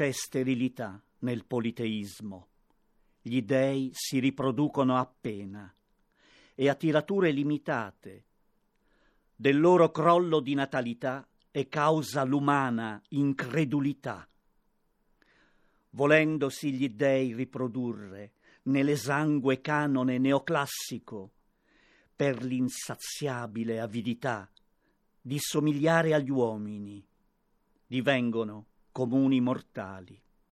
c'è sterilità nel politeismo. Gli dei si riproducono appena e a tirature limitate. Del loro crollo di natalità è causa l'umana incredulità. Volendosi gli dei riprodurre nell'esangue canone neoclassico, per l'insaziabile avidità di somigliare agli uomini, divengono comuni mortali.